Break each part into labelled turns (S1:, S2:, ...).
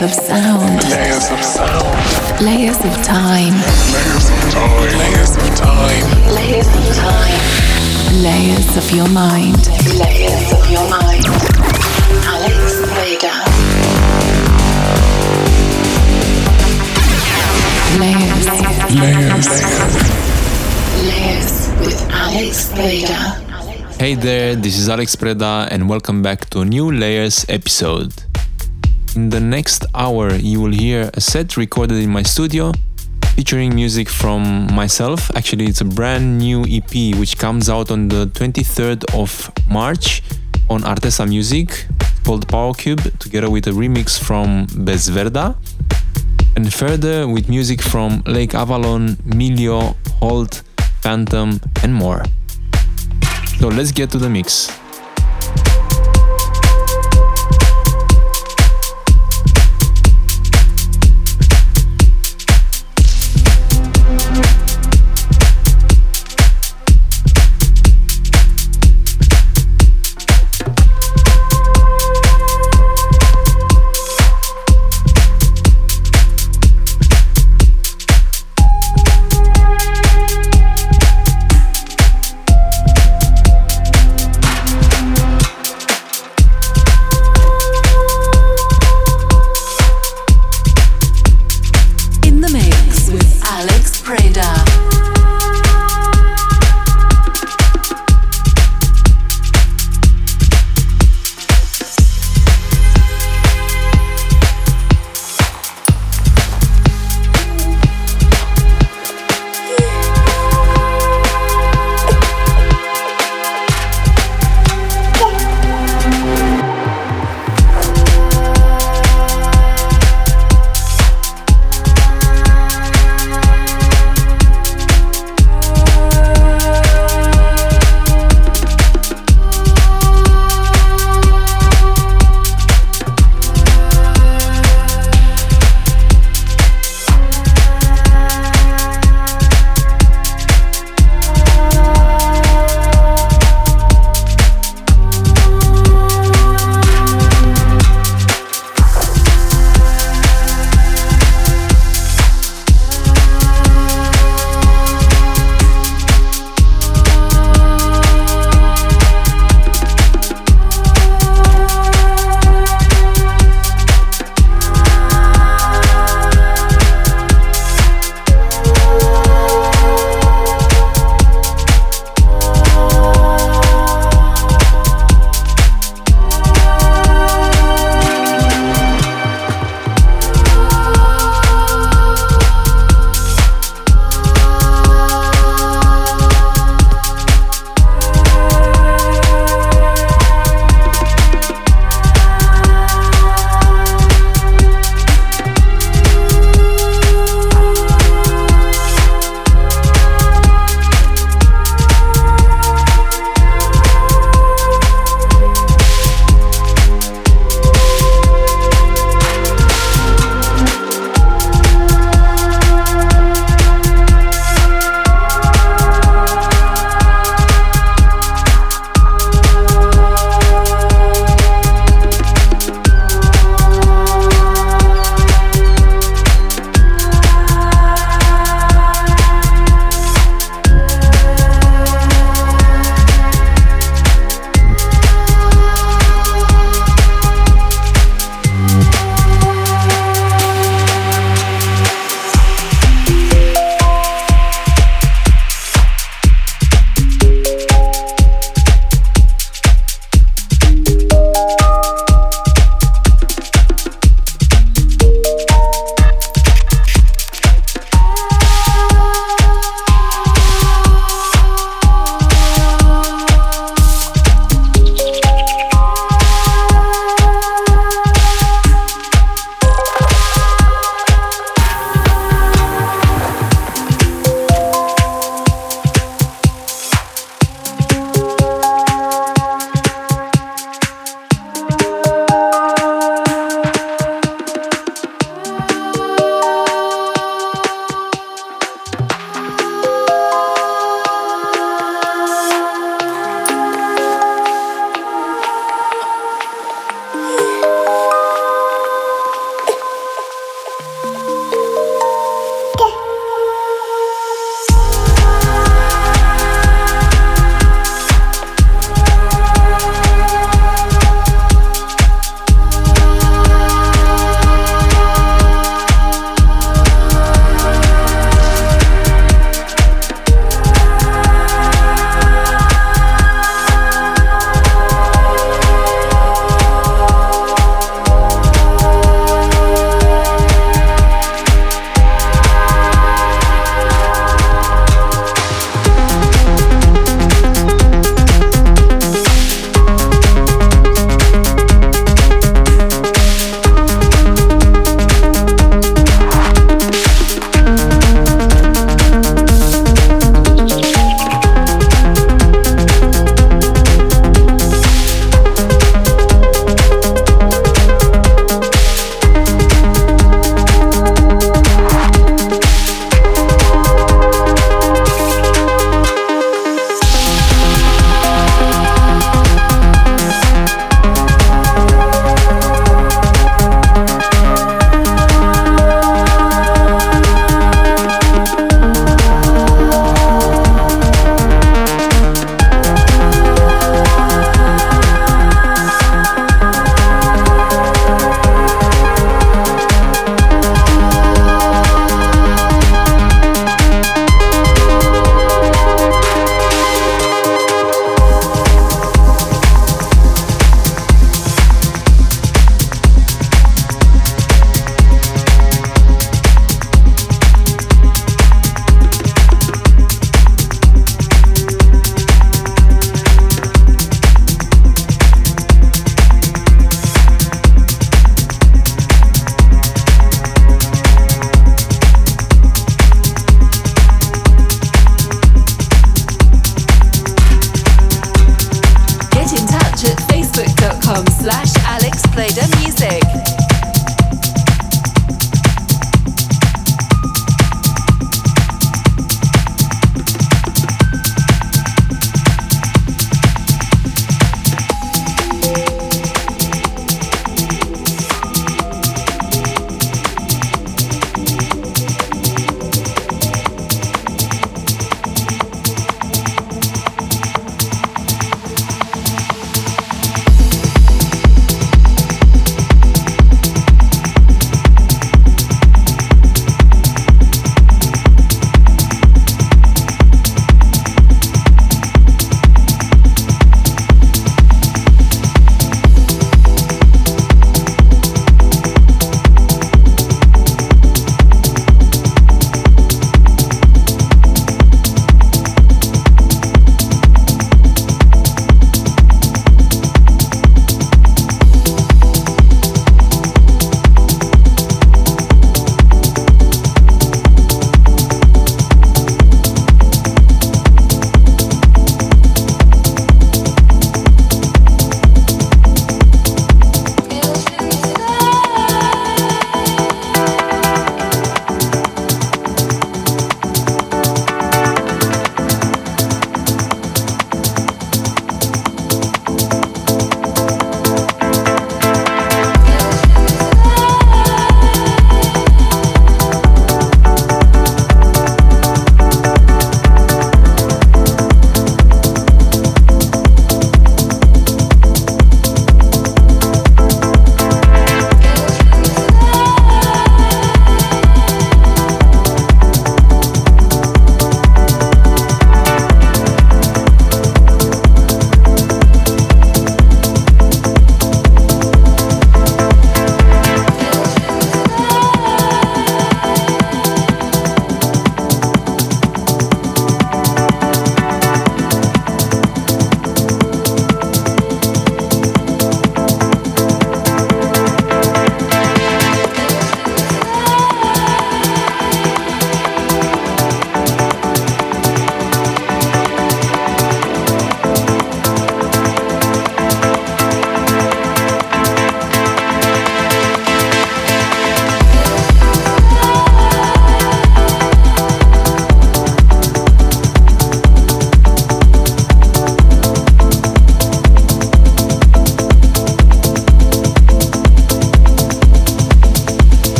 S1: Layers of sound.
S2: Layers of sound.
S1: Layers of time.
S2: Layers of time. Layers of time.
S1: Layers of time. Layers of your mind. Layers of your mind. Alex Vega. Layers.
S2: Layers.
S1: Layers with Alex Vega.
S3: Hey there, this is Alex Preda, and welcome back to a new Layers episode. In the next hour, you will hear a set recorded in my studio featuring music from myself. Actually, it's a brand new EP which comes out on the 23rd of March on Artesa Music called Power Cube, together with a remix from Bezverda. And further with music from Lake Avalon, Milio, Holt, Phantom, and more. So let's get to the mix.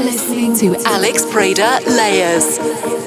S1: Listening to Alex Preda Layers.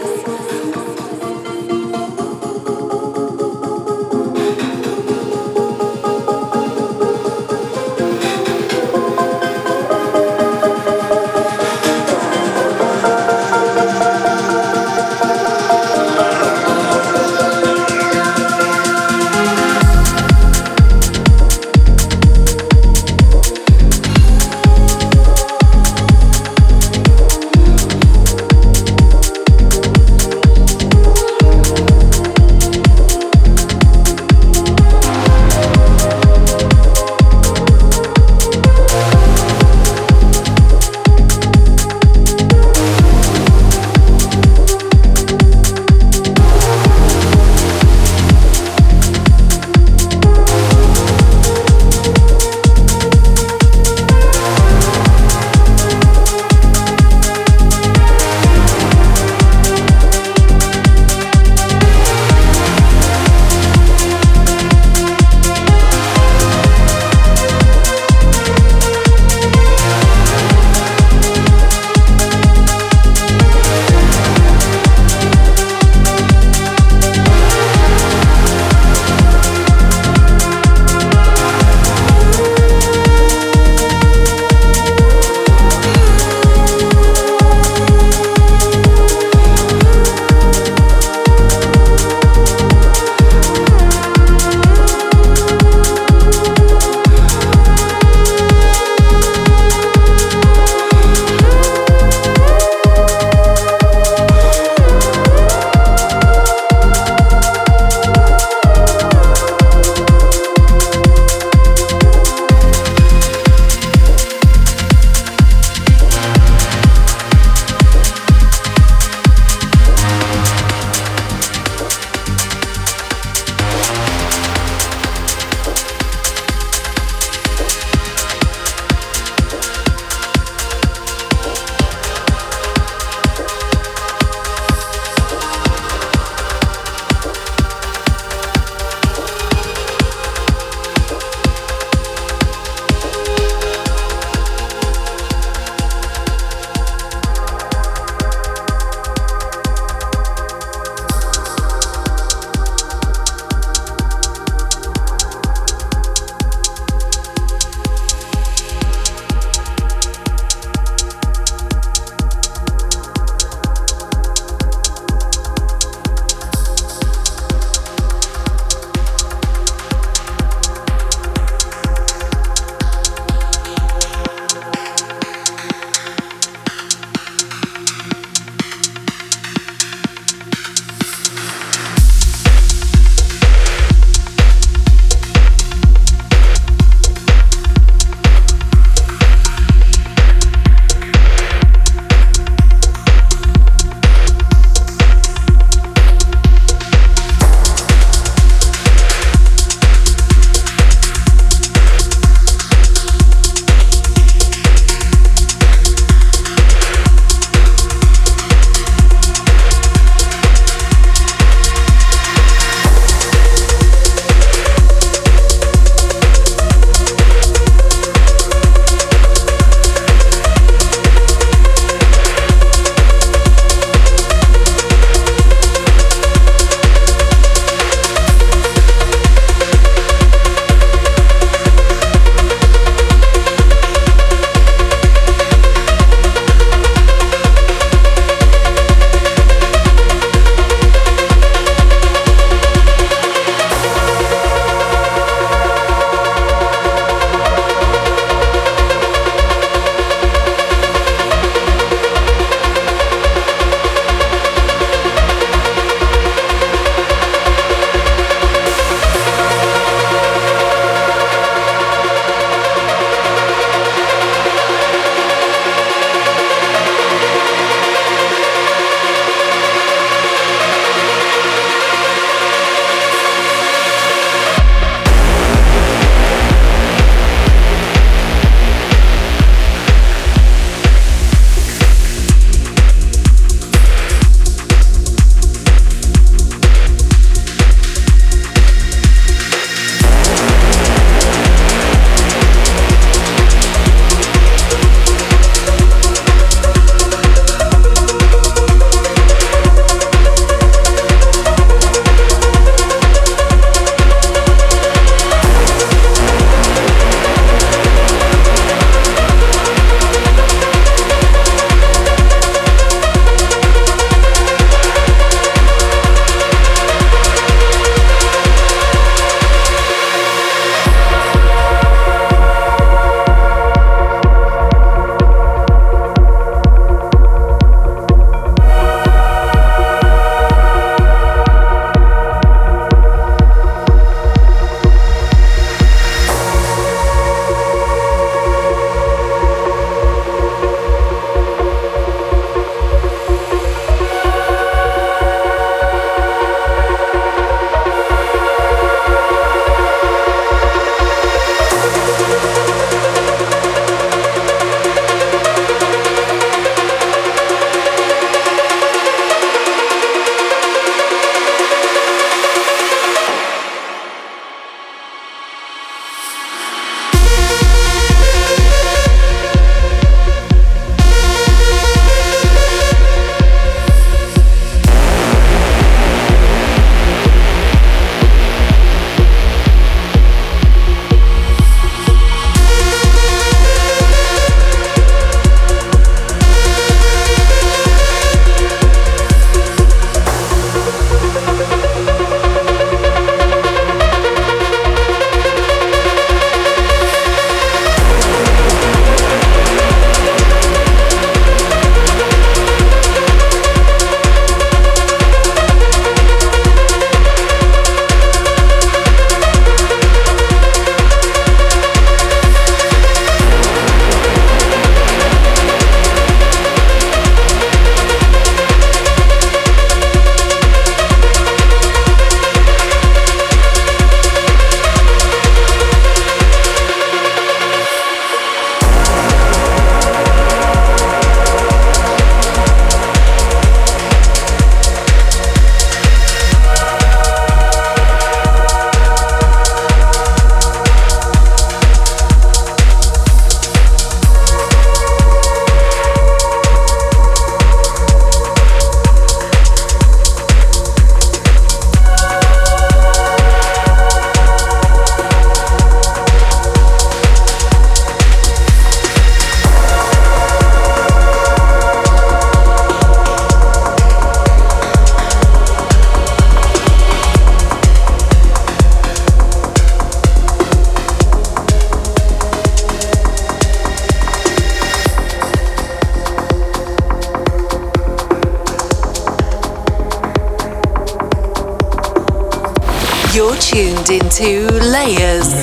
S1: Tuned into Layers,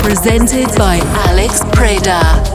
S1: presented by Alex Preda.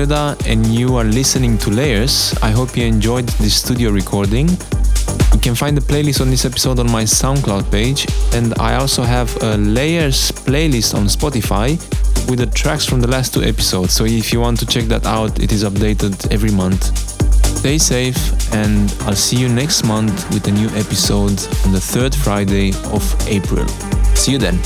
S3: And you are listening to Layers. I hope you enjoyed this studio recording. You can find the playlist on this episode on my SoundCloud page, and I also have a Layers playlist on Spotify with the tracks from the last two episodes. So if you want to check that out, it is updated every month. Stay safe, and I'll see you next month with a new episode on the third Friday of April. See you then.